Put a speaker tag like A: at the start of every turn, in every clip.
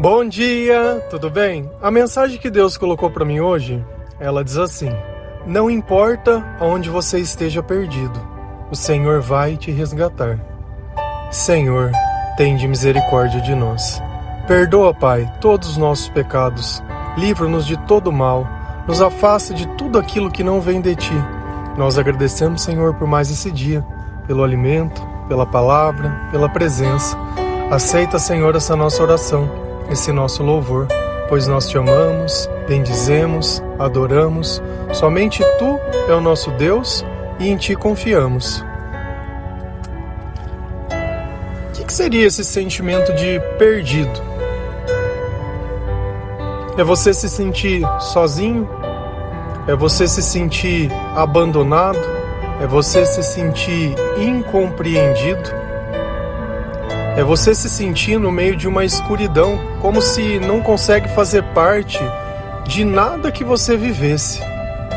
A: Bom dia, tudo bem? A mensagem que Deus colocou para mim hoje, ela diz assim: Não importa aonde você esteja perdido, o Senhor vai te resgatar. Senhor, tende misericórdia de nós. Perdoa, Pai, todos os nossos pecados. Livra-nos de todo mal. Nos afasta de tudo aquilo que não vem de ti. Nós agradecemos, Senhor, por mais esse dia, pelo alimento, pela palavra, pela presença. Aceita, Senhor, essa nossa oração esse nosso louvor, pois nós te amamos, bendizemos, adoramos. Somente tu é o nosso Deus e em ti confiamos. O que seria esse sentimento de perdido? É você se sentir sozinho? É você se sentir abandonado? É você se sentir incompreendido? É você se sentir no meio de uma escuridão, como se não consegue fazer parte de nada que você vivesse.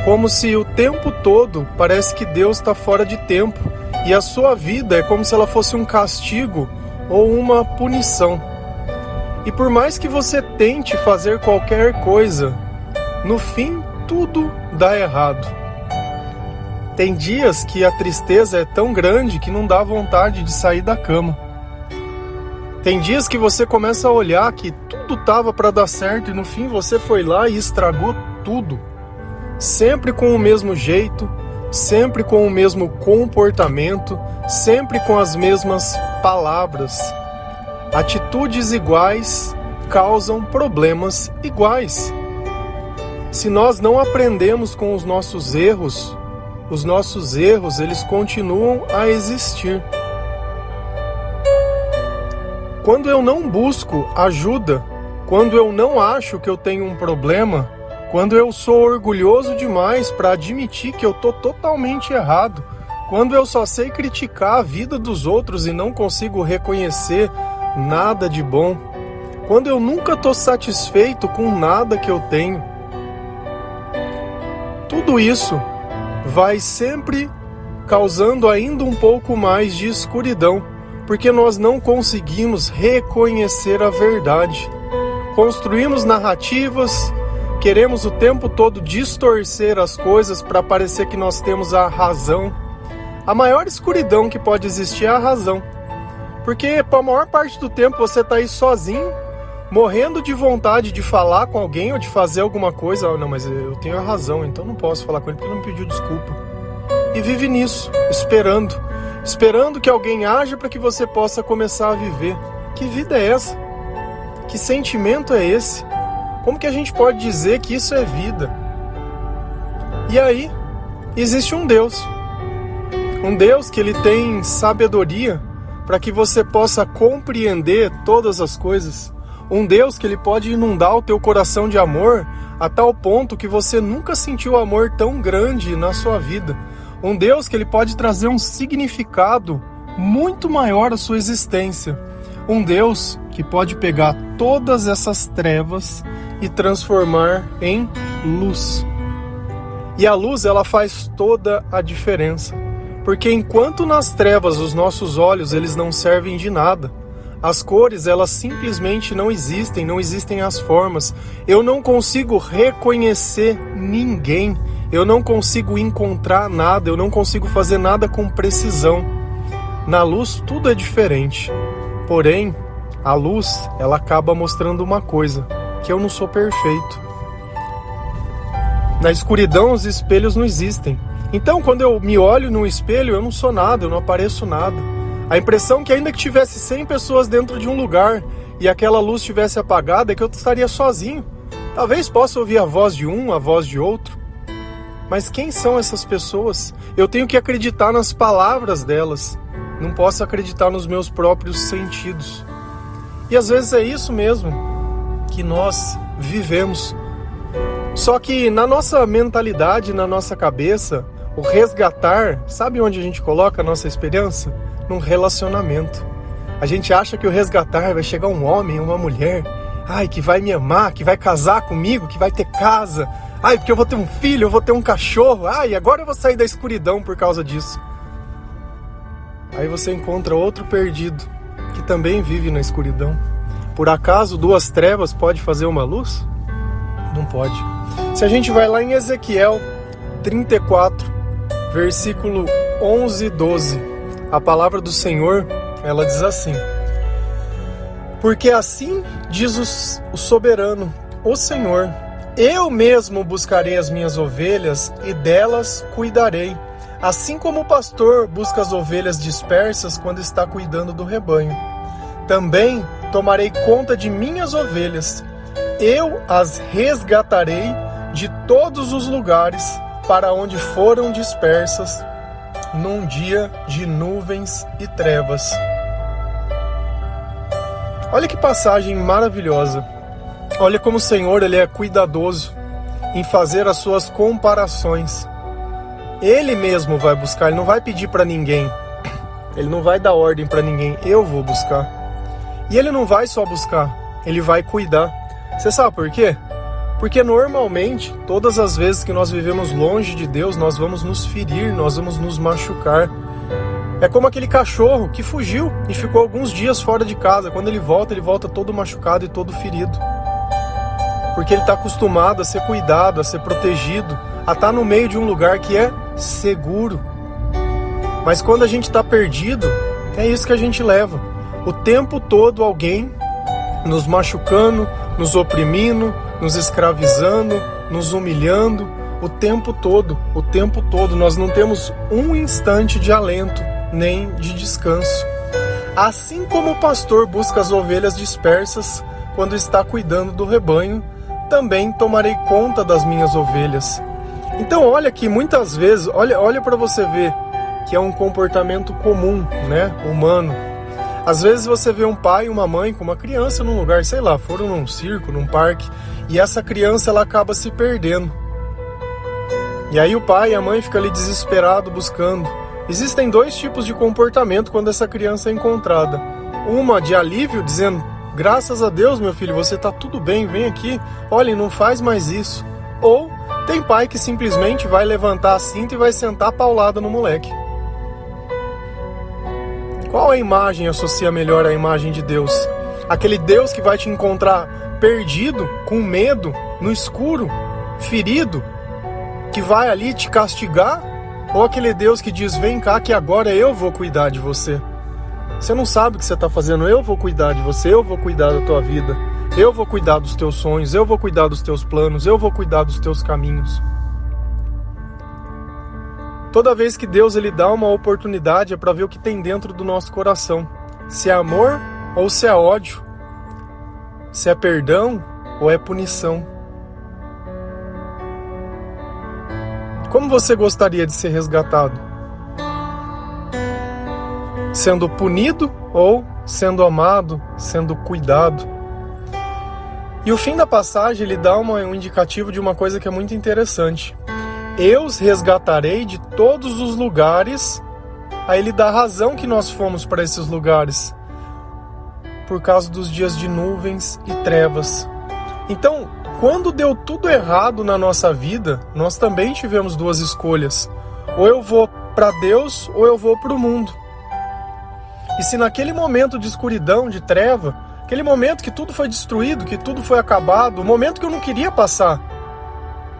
A: Como se o tempo todo parece que Deus está fora de tempo e a sua vida é como se ela fosse um castigo ou uma punição. E por mais que você tente fazer qualquer coisa, no fim tudo dá errado. Tem dias que a tristeza é tão grande que não dá vontade de sair da cama. Tem dias que você começa a olhar que tudo tava para dar certo e no fim você foi lá e estragou tudo. Sempre com o mesmo jeito, sempre com o mesmo comportamento, sempre com as mesmas palavras. Atitudes iguais causam problemas iguais. Se nós não aprendemos com os nossos erros, os nossos erros eles continuam a existir. Quando eu não busco ajuda, quando eu não acho que eu tenho um problema, quando eu sou orgulhoso demais para admitir que eu tô totalmente errado, quando eu só sei criticar a vida dos outros e não consigo reconhecer nada de bom, quando eu nunca tô satisfeito com nada que eu tenho, tudo isso vai sempre causando ainda um pouco mais de escuridão porque nós não conseguimos reconhecer a verdade. Construímos narrativas, queremos o tempo todo distorcer as coisas para parecer que nós temos a razão. A maior escuridão que pode existir é a razão. Porque a maior parte do tempo você está aí sozinho, morrendo de vontade de falar com alguém ou de fazer alguma coisa. Oh, não, mas eu tenho a razão, então não posso falar com ele porque ele não me pediu desculpa. E vive nisso, esperando esperando que alguém haja para que você possa começar a viver. Que vida é essa? Que sentimento é esse? Como que a gente pode dizer que isso é vida? E aí, existe um Deus. Um Deus que ele tem sabedoria para que você possa compreender todas as coisas. Um Deus que ele pode inundar o teu coração de amor a tal ponto que você nunca sentiu amor tão grande na sua vida um Deus que ele pode trazer um significado muito maior à sua existência. Um Deus que pode pegar todas essas trevas e transformar em luz. E a luz ela faz toda a diferença. Porque enquanto nas trevas os nossos olhos eles não servem de nada, as cores elas simplesmente não existem, não existem as formas. Eu não consigo reconhecer ninguém eu não consigo encontrar nada, eu não consigo fazer nada com precisão. Na luz tudo é diferente. Porém, a luz, ela acaba mostrando uma coisa, que eu não sou perfeito. Na escuridão os espelhos não existem. Então, quando eu me olho no espelho, eu não sou nada, eu não apareço nada. A impressão que ainda que tivesse 100 pessoas dentro de um lugar e aquela luz estivesse apagada é que eu estaria sozinho. Talvez possa ouvir a voz de um, a voz de outro, mas quem são essas pessoas? Eu tenho que acreditar nas palavras delas. Não posso acreditar nos meus próprios sentidos. E às vezes é isso mesmo que nós vivemos. Só que na nossa mentalidade, na nossa cabeça, o resgatar, sabe onde a gente coloca a nossa esperança? Num relacionamento. A gente acha que o resgatar vai chegar um homem, uma mulher, ai, que vai me amar, que vai casar comigo, que vai ter casa, Ai, porque eu vou ter um filho, eu vou ter um cachorro. Ai, agora eu vou sair da escuridão por causa disso. Aí você encontra outro perdido que também vive na escuridão. Por acaso duas trevas pode fazer uma luz? Não pode. Se a gente vai lá em Ezequiel 34, versículo 11 e 12, a palavra do Senhor, ela diz assim: Porque assim diz o soberano, o Senhor, eu mesmo buscarei as minhas ovelhas e delas cuidarei, assim como o pastor busca as ovelhas dispersas quando está cuidando do rebanho. Também tomarei conta de minhas ovelhas, eu as resgatarei de todos os lugares para onde foram dispersas num dia de nuvens e trevas. Olha que passagem maravilhosa. Olha como o Senhor ele é cuidadoso em fazer as suas comparações. Ele mesmo vai buscar, ele não vai pedir para ninguém. Ele não vai dar ordem para ninguém, eu vou buscar. E ele não vai só buscar, ele vai cuidar. Você sabe por quê? Porque normalmente, todas as vezes que nós vivemos longe de Deus, nós vamos nos ferir, nós vamos nos machucar. É como aquele cachorro que fugiu e ficou alguns dias fora de casa. Quando ele volta, ele volta todo machucado e todo ferido. Porque ele está acostumado a ser cuidado, a ser protegido, a estar tá no meio de um lugar que é seguro. Mas quando a gente está perdido, é isso que a gente leva. O tempo todo alguém nos machucando, nos oprimindo, nos escravizando, nos humilhando o tempo todo, o tempo todo. Nós não temos um instante de alento nem de descanso. Assim como o pastor busca as ovelhas dispersas quando está cuidando do rebanho, também tomarei conta das minhas ovelhas. Então, olha que muitas vezes, olha, olha para você ver que é um comportamento comum, né, humano às vezes você vê um pai e uma mãe com uma criança num lugar, sei lá, foram num circo, num parque, e essa criança ela acaba se perdendo. E aí o pai e a mãe ficam ali desesperado buscando. Existem dois tipos de comportamento quando essa criança é encontrada. Uma de alívio, dizendo: "Graças a Deus, meu filho, você está tudo bem, vem aqui. Olha, não faz mais isso". Ou tem pai que simplesmente vai levantar a cinta e vai sentar paulada no moleque. Qual a imagem associa melhor à imagem de Deus? Aquele Deus que vai te encontrar perdido, com medo, no escuro, ferido, que vai ali te castigar? Ou aquele Deus que diz: Vem cá, que agora eu vou cuidar de você? Você não sabe o que você está fazendo, eu vou cuidar de você, eu vou cuidar da tua vida, eu vou cuidar dos teus sonhos, eu vou cuidar dos teus planos, eu vou cuidar dos teus caminhos. Toda vez que Deus ele dá uma oportunidade é para ver o que tem dentro do nosso coração. Se é amor ou se é ódio. Se é perdão ou é punição. Como você gostaria de ser resgatado? Sendo punido ou sendo amado, sendo cuidado? E o fim da passagem ele dá uma, um indicativo de uma coisa que é muito interessante. Eu os resgatarei de todos os lugares. Aí ele dá razão que nós fomos para esses lugares por causa dos dias de nuvens e trevas. Então, quando deu tudo errado na nossa vida, nós também tivemos duas escolhas: ou eu vou para Deus ou eu vou para o mundo. E se naquele momento de escuridão, de treva, aquele momento que tudo foi destruído, que tudo foi acabado, o momento que eu não queria passar,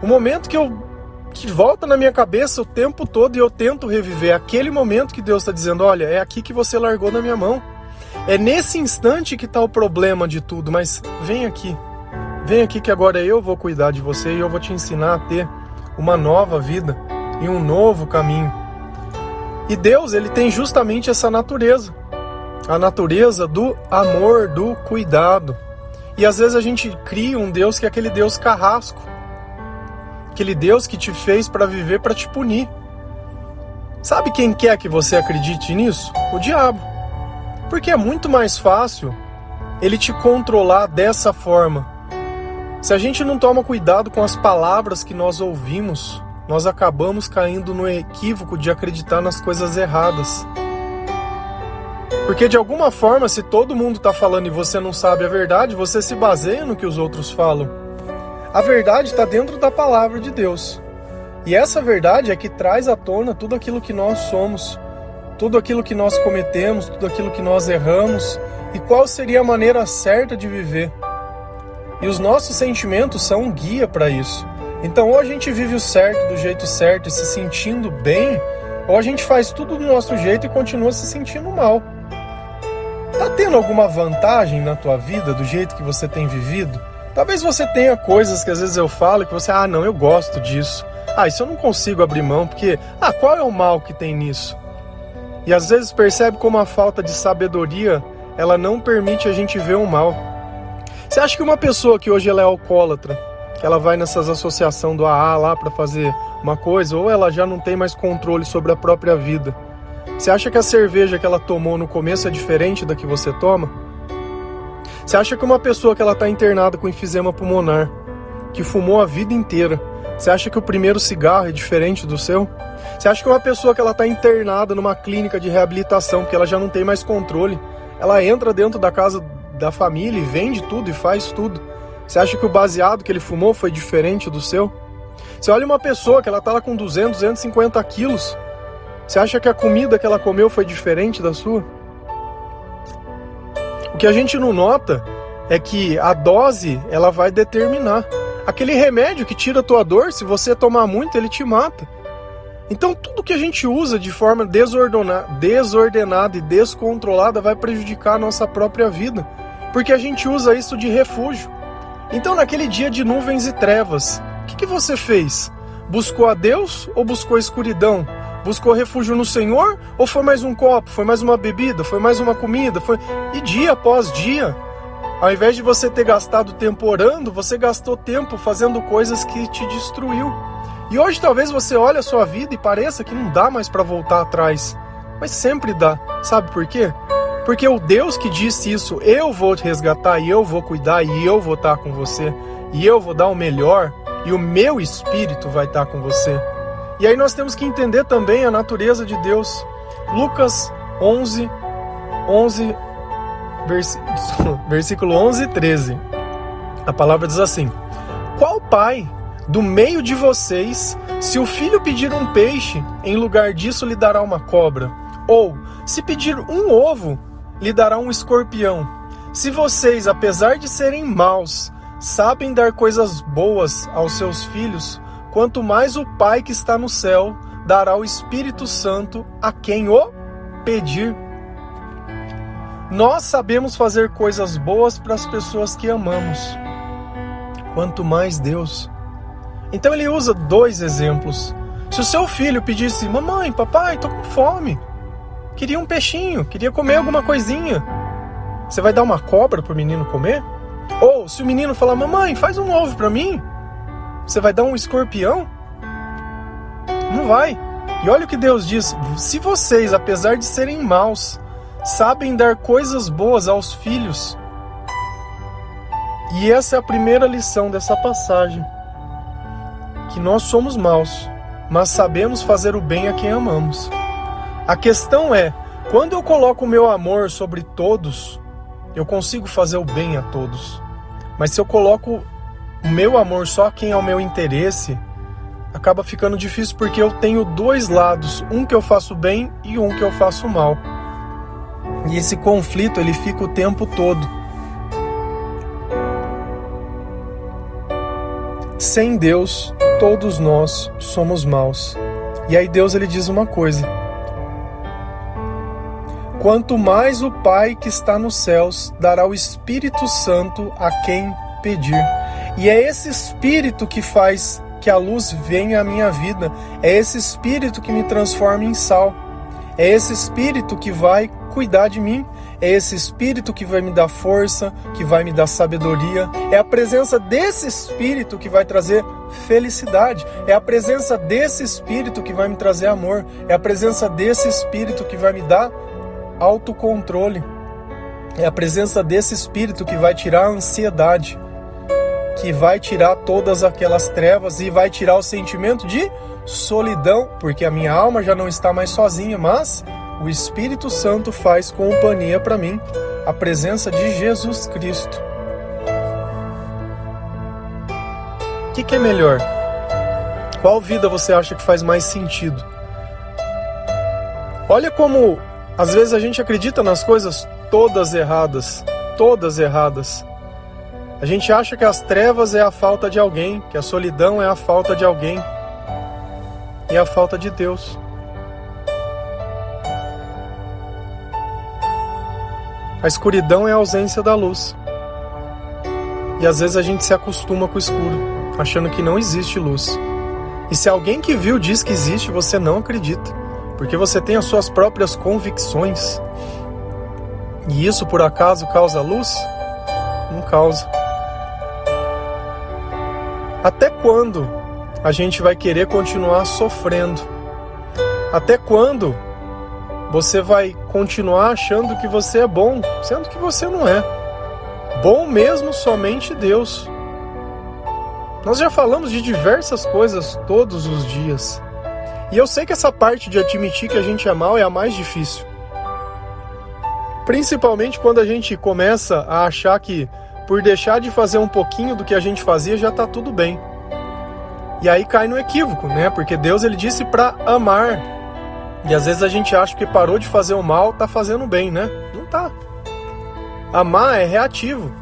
A: o momento que eu que volta na minha cabeça o tempo todo e eu tento reviver aquele momento que Deus está dizendo: olha, é aqui que você largou na minha mão. É nesse instante que está o problema de tudo, mas vem aqui. Vem aqui que agora eu vou cuidar de você e eu vou te ensinar a ter uma nova vida e um novo caminho. E Deus, ele tem justamente essa natureza. A natureza do amor, do cuidado. E às vezes a gente cria um Deus que é aquele Deus carrasco aquele Deus que te fez para viver para te punir. Sabe quem quer que você acredite nisso? O diabo. Porque é muito mais fácil ele te controlar dessa forma. Se a gente não toma cuidado com as palavras que nós ouvimos, nós acabamos caindo no equívoco de acreditar nas coisas erradas. Porque de alguma forma, se todo mundo está falando e você não sabe a verdade, você se baseia no que os outros falam. A verdade está dentro da palavra de Deus. E essa verdade é que traz à tona tudo aquilo que nós somos, tudo aquilo que nós cometemos, tudo aquilo que nós erramos e qual seria a maneira certa de viver. E os nossos sentimentos são um guia para isso. Então, ou a gente vive o certo do jeito certo e se sentindo bem, ou a gente faz tudo do nosso jeito e continua se sentindo mal. Tá tendo alguma vantagem na tua vida do jeito que você tem vivido? Talvez você tenha coisas que às vezes eu falo que você, ah, não, eu gosto disso. Ah, isso eu não consigo abrir mão, porque, ah, qual é o mal que tem nisso? E às vezes percebe como a falta de sabedoria, ela não permite a gente ver o mal. Você acha que uma pessoa que hoje ela é alcoólatra, ela vai nessas associações do AA lá para fazer uma coisa, ou ela já não tem mais controle sobre a própria vida? Você acha que a cerveja que ela tomou no começo é diferente da que você toma? Você acha que uma pessoa que ela está internada com enfisema pulmonar, que fumou a vida inteira, você acha que o primeiro cigarro é diferente do seu? Você acha que uma pessoa que ela está internada numa clínica de reabilitação, porque ela já não tem mais controle, ela entra dentro da casa da família e vende tudo e faz tudo? Você acha que o baseado que ele fumou foi diferente do seu? Você olha uma pessoa que ela está lá com 200, 250 quilos, você acha que a comida que ela comeu foi diferente da sua? O que a gente não nota é que a dose ela vai determinar. Aquele remédio que tira a tua dor, se você tomar muito, ele te mata. Então tudo que a gente usa de forma desordenada e descontrolada vai prejudicar a nossa própria vida, porque a gente usa isso de refúgio. Então naquele dia de nuvens e trevas, o que, que você fez? Buscou a Deus ou buscou a escuridão? Buscou refúgio no Senhor? Ou foi mais um copo? Foi mais uma bebida? Foi mais uma comida? Foi E dia após dia, ao invés de você ter gastado tempo orando, você gastou tempo fazendo coisas que te destruiu. E hoje talvez você olhe a sua vida e pareça que não dá mais para voltar atrás. Mas sempre dá. Sabe por quê? Porque o Deus que disse isso, eu vou te resgatar e eu vou cuidar e eu vou estar com você e eu vou dar o melhor e o meu espírito vai estar com você. E aí nós temos que entender também a natureza de Deus. Lucas 11, 11, versículo 11 e 13. A palavra diz assim: Qual pai do meio de vocês, se o filho pedir um peixe, em lugar disso lhe dará uma cobra? Ou, se pedir um ovo, lhe dará um escorpião? Se vocês, apesar de serem maus, sabem dar coisas boas aos seus filhos, quanto mais o Pai que está no céu dará o Espírito Santo a quem o pedir. Nós sabemos fazer coisas boas para as pessoas que amamos, quanto mais Deus. Então ele usa dois exemplos. Se o seu filho pedisse: Mamãe, papai, estou com fome, queria um peixinho, queria comer alguma coisinha, você vai dar uma cobra para o menino comer? Ou se o menino falar: Mamãe, faz um ovo para mim, você vai dar um escorpião? Não vai. E olha o que Deus diz: se vocês, apesar de serem maus, sabem dar coisas boas aos filhos. E essa é a primeira lição dessa passagem: que nós somos maus, mas sabemos fazer o bem a quem amamos. A questão é: quando eu coloco o meu amor sobre todos, eu consigo fazer o bem a todos. Mas se eu coloco o meu amor só quem é o meu interesse, acaba ficando difícil porque eu tenho dois lados, um que eu faço bem e um que eu faço mal. E esse conflito ele fica o tempo todo. Sem Deus, todos nós somos maus. E aí Deus ele diz uma coisa: Quanto mais o Pai que está nos céus dará o Espírito Santo a quem pedir. E é esse espírito que faz que a luz venha à minha vida. É esse espírito que me transforma em sal. É esse espírito que vai cuidar de mim. É esse espírito que vai me dar força, que vai me dar sabedoria. É a presença desse espírito que vai trazer felicidade. É a presença desse espírito que vai me trazer amor. É a presença desse espírito que vai me dar autocontrole. É a presença desse espírito que vai tirar a ansiedade que vai tirar todas aquelas trevas e vai tirar o sentimento de solidão, porque a minha alma já não está mais sozinha, mas o Espírito Santo faz companhia para mim, a presença de Jesus Cristo. O que, que é melhor? Qual vida você acha que faz mais sentido? Olha como às vezes a gente acredita nas coisas todas erradas, todas erradas. A gente acha que as trevas é a falta de alguém, que a solidão é a falta de alguém e a falta de Deus. A escuridão é a ausência da luz. E às vezes a gente se acostuma com o escuro, achando que não existe luz. E se alguém que viu diz que existe, você não acredita, porque você tem as suas próprias convicções. E isso por acaso causa luz? Não causa. Até quando a gente vai querer continuar sofrendo? Até quando você vai continuar achando que você é bom, sendo que você não é. Bom mesmo somente Deus. Nós já falamos de diversas coisas todos os dias. E eu sei que essa parte de admitir que a gente é mal é a mais difícil. Principalmente quando a gente começa a achar que por deixar de fazer um pouquinho do que a gente fazia já está tudo bem. E aí cai no equívoco, né? Porque Deus ele disse para amar e às vezes a gente acha que parou de fazer o mal, tá fazendo bem, né? Não tá. Amar é reativo.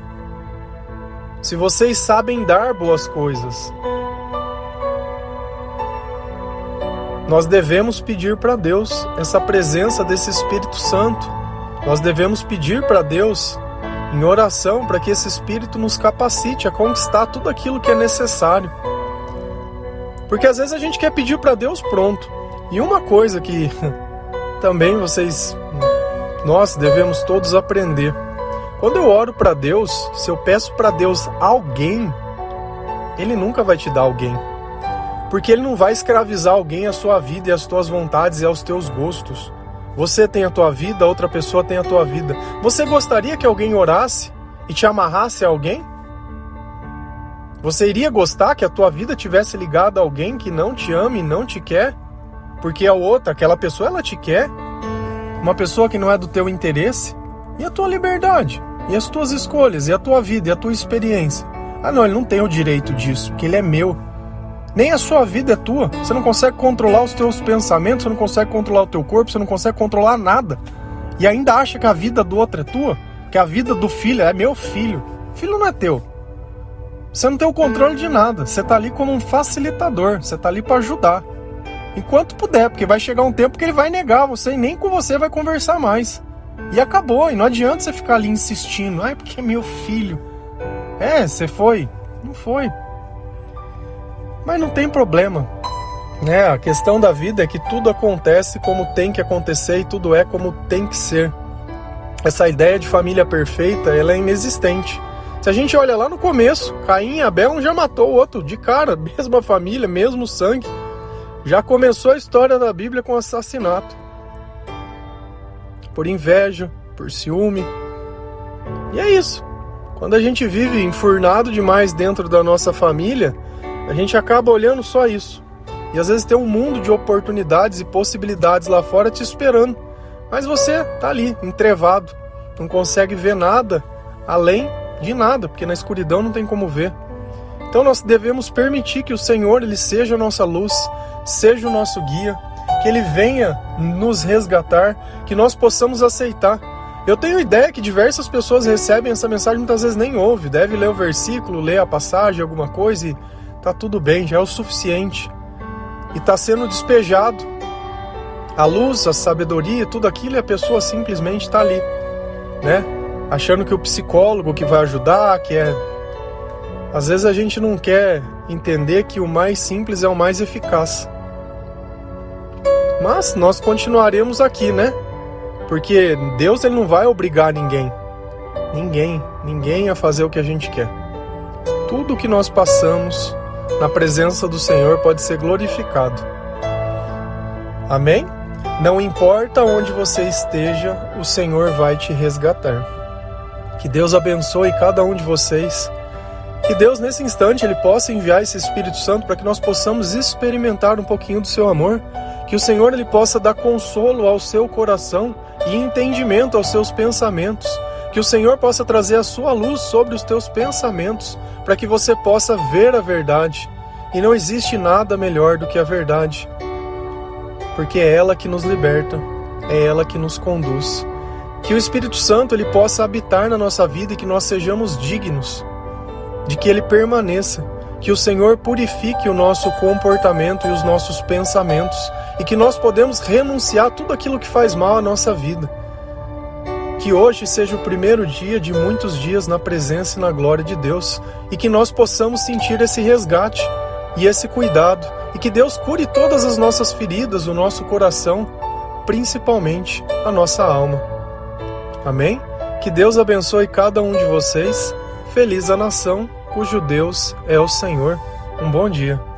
A: Se vocês sabem dar boas coisas, nós devemos pedir para Deus essa presença desse Espírito Santo. Nós devemos pedir para Deus em oração para que esse Espírito nos capacite a conquistar tudo aquilo que é necessário. Porque às vezes a gente quer pedir para Deus pronto. E uma coisa que também vocês, nós devemos todos aprender. Quando eu oro para Deus, se eu peço para Deus alguém, Ele nunca vai te dar alguém. Porque Ele não vai escravizar alguém à sua vida e às tuas vontades e aos teus gostos. Você tem a tua vida, outra pessoa tem a tua vida. Você gostaria que alguém orasse e te amarrasse a alguém? Você iria gostar que a tua vida tivesse ligada a alguém que não te ama e não te quer? Porque a outra, aquela pessoa, ela te quer. Uma pessoa que não é do teu interesse. E a tua liberdade? E as tuas escolhas? E a tua vida? E a tua experiência? Ah, não, ele não tem o direito disso, porque ele é meu. Nem a sua vida é tua. Você não consegue controlar os teus pensamentos, você não consegue controlar o teu corpo, você não consegue controlar nada. E ainda acha que a vida do outro é tua? Que a vida do filho é meu filho. Filho não é teu. Você não tem o controle de nada. Você está ali como um facilitador. Você está ali para ajudar enquanto puder, porque vai chegar um tempo que ele vai negar você e nem com você vai conversar mais. E acabou, e não adianta você ficar ali insistindo, ai, porque é meu filho. É, você foi? Não foi. Mas não tem problema. Né? A questão da vida é que tudo acontece como tem que acontecer e tudo é como tem que ser. Essa ideia de família perfeita, ela é inexistente. Se a gente olha lá no começo, Caim e Abel um já matou o outro de cara, mesma família, mesmo sangue. Já começou a história da Bíblia com assassinato. Por inveja, por ciúme. E é isso. Quando a gente vive enfurnado demais dentro da nossa família, a gente acaba olhando só isso. E às vezes tem um mundo de oportunidades e possibilidades lá fora te esperando. Mas você tá ali, entrevado, não consegue ver nada além de nada, porque na escuridão não tem como ver. Então nós devemos permitir que o Senhor ele seja a nossa luz, seja o nosso guia, que ele venha nos resgatar, que nós possamos aceitar. Eu tenho ideia que diversas pessoas recebem essa mensagem muitas vezes nem ouve, deve ler o versículo, ler a passagem, alguma coisa e tá tudo bem, já é o suficiente. E está sendo despejado a luz, a sabedoria, tudo aquilo e a pessoa simplesmente está ali, né? Achando que o psicólogo que vai ajudar, que é às vezes a gente não quer entender que o mais simples é o mais eficaz. Mas nós continuaremos aqui, né? Porque Deus ele não vai obrigar ninguém. Ninguém, ninguém a fazer o que a gente quer. Tudo que nós passamos na presença do Senhor pode ser glorificado. Amém? Não importa onde você esteja, o Senhor vai te resgatar. Que Deus abençoe cada um de vocês que Deus, nesse instante, Ele possa enviar esse Espírito Santo para que nós possamos experimentar um pouquinho do seu amor. Que o Senhor ele possa dar consolo ao seu coração e entendimento aos seus pensamentos. Que o Senhor possa trazer a sua luz sobre os teus pensamentos, para que você possa ver a verdade. E não existe nada melhor do que a verdade, porque é ela que nos liberta, é ela que nos conduz. Que o Espírito Santo ele possa habitar na nossa vida e que nós sejamos dignos de que ele permaneça. Que o Senhor purifique o nosso comportamento e os nossos pensamentos e que nós podemos renunciar tudo aquilo que faz mal à nossa vida. Que hoje seja o primeiro dia de muitos dias na presença e na glória de Deus e que nós possamos sentir esse resgate e esse cuidado e que Deus cure todas as nossas feridas, o nosso coração, principalmente a nossa alma. Amém? Que Deus abençoe cada um de vocês. Feliz a nação cujo Deus é o Senhor. Um bom dia.